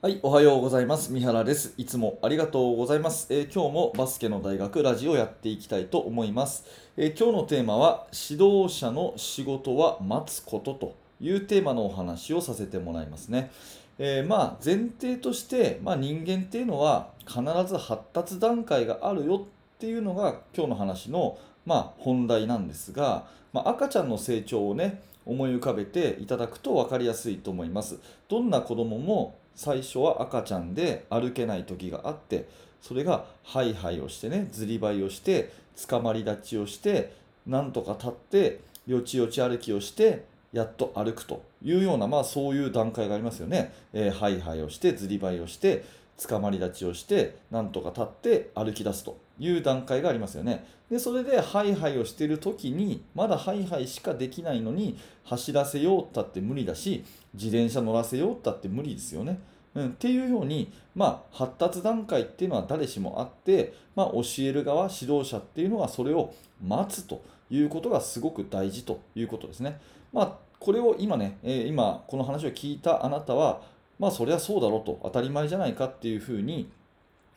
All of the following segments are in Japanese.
はい、おはようございます。三原です。いつもありがとうございます。えー今日もバスケの大学ラジオやっていきたいと思います。えー今日のテーマは指導者の仕事は待つことというテーマのお話をさせてもらいますね。えーまあ前提として、まあ、人間っていうのは必ず発達段階があるよっていうのが今日の話のまあ本題なんですが、まあ、赤ちゃんの成長をね思い浮かべていただくと分かりやすいと思います。どんな子供も最初は赤ちゃんで歩けない時があってそれがハイハイをしてねずりばいをしてつかまり立ちをしてなんとか立ってよちよち歩きをしてやっと歩くというようなまあそういう段階がありますよね、えーハイハイをしてずりばいをしてつかまり立ちをしてなんとか立って歩き出すという段階がありますよねでそれでハイハイをしている時にまだハイハイしかできないのに走らせようったって無理だし自転車乗らせようったって無理ですよね。うん、っていうように、まあ、発達段階っていうのは誰しもあって、まあ、教える側指導者っていうのはそれを待つということがすごく大事ということですね。まあ、これを今ね、えー今この話を聞いたあなたは、まあ、そりゃそうだろうと当たり前じゃないかっていうふうに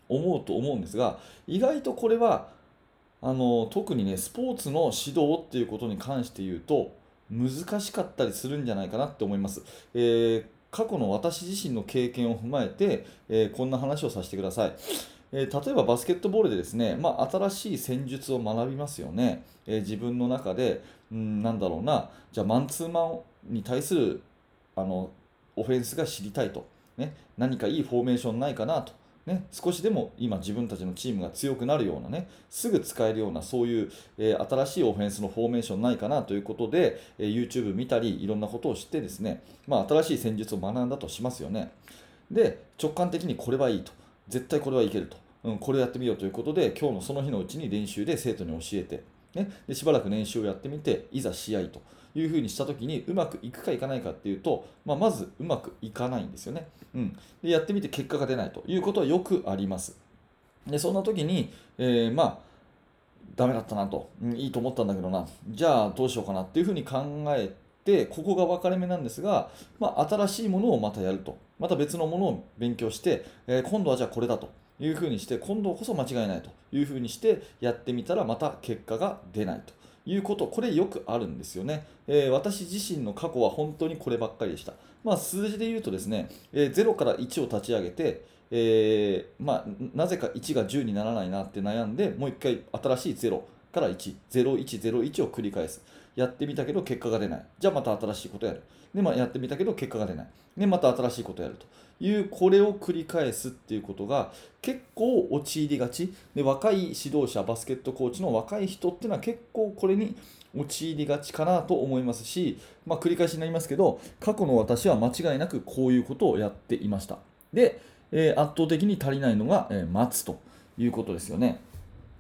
思うと思うんですが意外とこれはあの特にねスポーツの指導っていうことに関して言うと難しかったりするんじゃないかなって思います。えー過去の私自身の経験を踏まえて、えーこんな話をさせてください。えー例えばバスケットボールでですね、まあ、新しい戦術を学びますよね。えー自分の中で、うん、なんだろうな、じゃあマンツーマンに対するあのオフェンスが知りたいと、ね、何かいいフォーメーションないかなと、ね、少しでも今自分たちのチームが強くなるようなね、すぐ使えるようなそういう、えー新しいオフェンスのフォーメーションないかなということで、えー YouTube 見たりいろんなことを知ってですね、まあ、新しい戦術を学んだとしますよね。で、直感的にこれはいいと。絶対これはいけると。うん、これをやってみようということで、今日のその日のうちに練習で生徒に教えて、ね、でしばらく練習をやってみて、いざ試合と。いうふうにしたときに、うまくいくかいかないかっていうと、まあ、まずうまくいかないんですよね。うん、で。やってみて結果が出ないと。いうことはよくあります。で、そんな時に、えーまあ、ダメだったなと、うんいいと思ったんだけどな、じゃあどうしようかなっていうふうに考えて、ここが分かれ目なんですが、まあ、新しいものをまたやると、また別のものを勉強して、えー今度はじゃあこれだと。いうふうにして、今度こそ間違いないと。いうふうにしてやってみたら、また結果が出ないと。いうこと、これよくあるんですよね。えー私自身の過去は本当にこればっかりでした。まあ、数字で言うとですね、えー0から1を立ち上げて、えーまあ、なぜか1が10にならないなって悩んで、もう一回新しい0から1、0101を繰り返す。やってみたけど結果が出ない。じゃあまた新しいことやる。で、まあ、やってみたけど結果が出ない。で、また新しいことやるという、これを繰り返すっていうことが結構陥りがち。で、若い指導者、バスケットコーチの若い人っていうのは結構これに陥りがちかなと思いますし、まあ、繰り返しになりますけど、過去の私は間違いなくこういうことをやっていました。で、えー圧倒的に足りないのが、えー待つということですよね。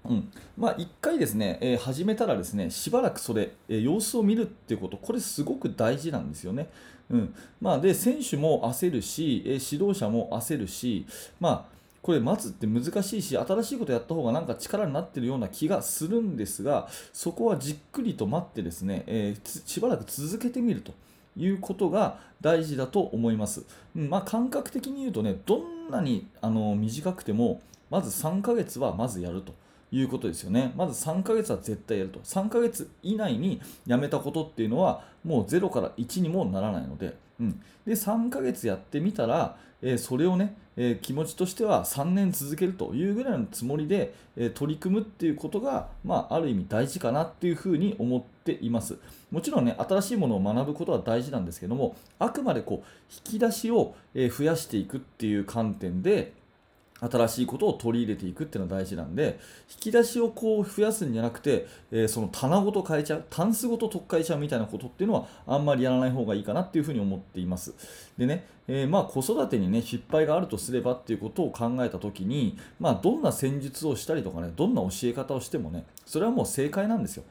うんまあ、1回ですね、えー始めたらですね、しばらくそれ、えー様子を見るっていうこと、これすごく大事なんですよね。うんまあ、で、選手も焦るし、えー指導者も焦るし、まあ、これ待つって難しいし、新しいことやった方がなんか力になってるような気がするんですが、そこはじっくりと待ってですね、えしばらく続けてみると。いうことが大事だと思います。まあ、感覚的に言うとね、どんなにあの短くても、まず3ヶ月はまずやるということですよね。まず3ヶ月は絶対やると。3ヶ月以内にやめたことっていうのは、もう0から1にもならないので、うん、で3ヶ月やってみたら、えーそれをね、えー気持ちとしては3年続けるというぐらいのつもりで、えー取り組むっていうことが、まあ、ある意味大事かなっていうふうに思っています。もちろんね、新しいものを学ぶことは大事なんですけども、あくまでこう引き出しを増やしていくっていう観点で、新しいことを取り入れていくっていうのは大事なんで、引き出しをこう増やすんじゃなくて、えーその棚ごと変えちゃう、タンスごと取っ換えちゃうみたいなことっていうのは、あんまりやらない方がいいかなっていうふうに思っています。でね、えーまあ子育てにね、失敗があるとすればっていうことを考えたときに、まあどんな戦術をしたりとかね、どんな教え方をしてもね、それはもう正解なんですよ。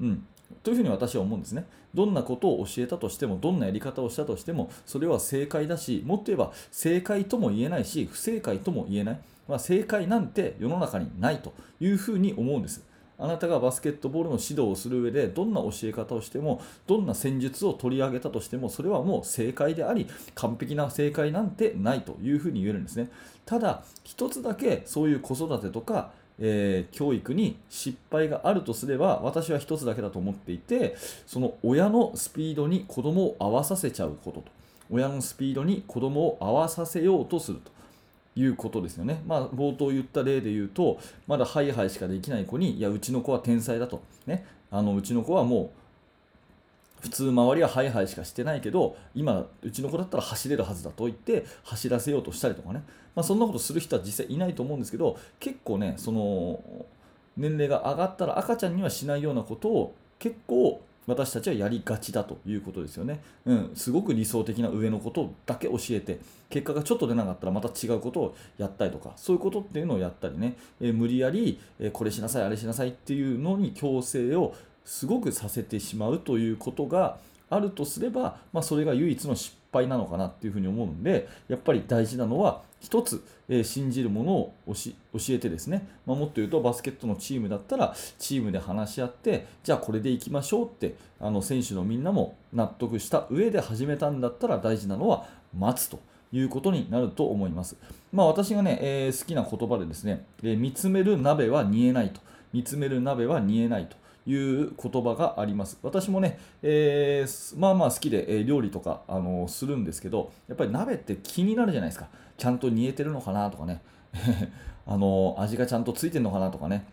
うん。というふうに私は思うんですね。どんなことを教えたとしても、どんなやり方をしたとしても、それは正解だし、もっと言えば正解とも言えないし、不正解とも言えない。まあ、正解なんて世の中にないというふうに思うんです。あなたがバスケットボールの指導をする上でどんな教え方をしてもどんな戦術を取り上げたとしてもそれはもう正解であり完璧な正解なんてないというふうに言えるんですねただ一つだけそういう子育てとかえー、教育に失敗があるとすれば私は一つだけだと思っていてその親のスピードに子供を合わさせちゃうことと親のスピードに子供を合わさせようとするということですよね。まあ、冒頭言った例で言うと、まだハイハイしかできない子に、いや、うちの子は天才だと。ね、あのうちの子はもう、普通周りはハイハイしかしてないけど、今、うちの子だったら走れるはずだと言って、走らせようとしたりとかね、まあ、そんなことする人は実際いないと思うんですけど、結構ね、その、年齢が上がったら赤ちゃんにはしないようなことを結構私たちはやりがちだということですよね。うん、すごく理想的な上のことだけ教えて、結果がちょっと出なかったらまた違うことをやったりとか、そういうことっていうのをやったりね、えー、無理やり、えー、これしなさい、あれしなさいっていうのに強制をすごくさせてしまうということがあるとすれば、まあ、それが唯一の失敗なのかなっていうふうに思うんで、やっぱり大事なのは、一つ、えー、信じるものを教えてですね、まあ、もっと言うとバスケットのチームだったらチームで話し合ってじゃあこれでいきましょうってあの選手のみんなも納得した上で始めたんだったら大事なのは待つということになると思います。まあ、私がね、えー、好きな言葉でですね、えー、見つめる鍋は煮えないと。見つめる鍋は煮えないと。いう言葉があります。私もね、えー、まあまあ好きで、え料理とか、あのするんですけど、やっぱり鍋って気になるじゃないですか。ちゃんと煮えてるのかなとかね、あの味がちゃんとついてるのかなとかね、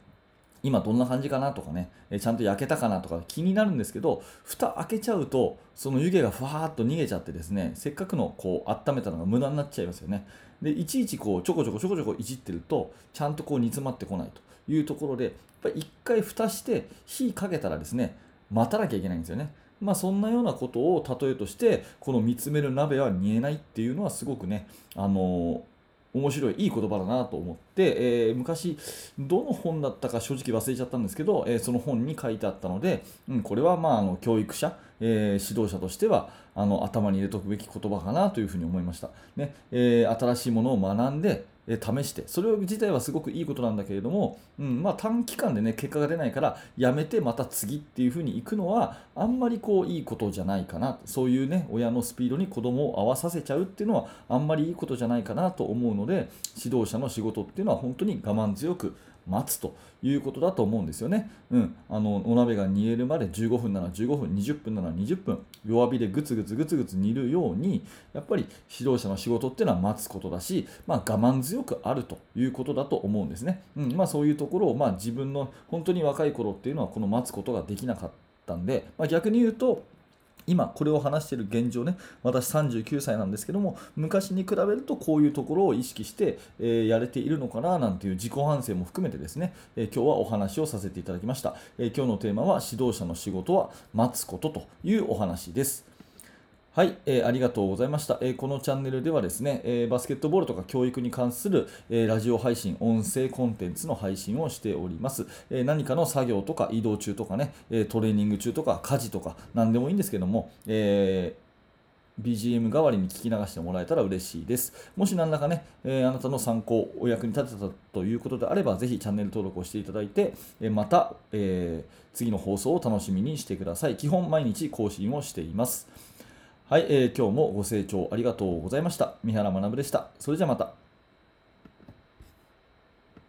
今どんな感じかなとかね、えちゃんと焼けたかなとか気になるんですけど、蓋開けちゃうと、その湯気がふわーっと逃げちゃってですね、せっかくのこう温めたのが無駄になっちゃいますよね。で、いちいちこうちょこちょこちょこちょこいじってると、ちゃんとこう煮詰まってこないというところで、やっぱり一回蓋して火かけたらですね、待たなきゃいけないんですよね。まあ、そんなようなことを例えとしてこの見つめる鍋は煮えないっていうのはすごくねあの面白いいい言葉だなと思って、えー、昔どの本だったか正直忘れちゃったんですけど、えー、その本に書いてあったので、うん、これはまああの教育者、えー、指導者としてはあの頭に入れておくべき言葉かなというふうに思いました、ねえ新しいものを学んで試してそれ自体はすごくいいことなんだけれども、うんまあ、短期間で、ね、結果が出ないからやめてまた次っていうふうにいくのはあんまりこういいことじゃないかなそういう、ね、親のスピードに子供を合わさせちゃうっていうのはあんまりいいことじゃないかなと思うので指導者の仕事っていうのは本当に我慢強く待つということだと思うんですよね。うん、あのお鍋が煮えるまで15分なら15分、20分なら20分、弱火でぐつぐつぐつぐつ煮るように、やっぱり指導者の仕事っていうのは待つことだし、まあ、我慢強くあるということだと思うんですね。うんまあ、そういうところを、まあ、自分の本当に若い頃っていうのはこの待つことができなかったんで、まあ、逆に言うと、今これを話している現状ね私39歳なんですけども昔に比べるとこういうところを意識して、えー、やれているのかななんていう自己反省も含めてですね、えー、今日はお話をさせていただきました、えー、今日のテーマは指導者の仕事は待つことというお話です。はい、えー、ありがとうございました、えー、このチャンネルではですね、えー、バスケットボールとか教育に関する、えラジオ配信、音声コンテンツの配信をしております、え何かの作業とか移動中とかね、えトレーニング中とか家事とか何でもいいんですけども、え BGM 代わりに聞き流してもらえたら嬉しいです。もし何らかね、えー、あなたの参考、お役に立てたということであれば、ぜひチャンネル登録をしていただいて、えまた、えー、次の放送を楽しみにしてください。基本毎日更新をしています。はい、えー、今日もご清聴ありがとうございました。三原学でした。それじゃまた。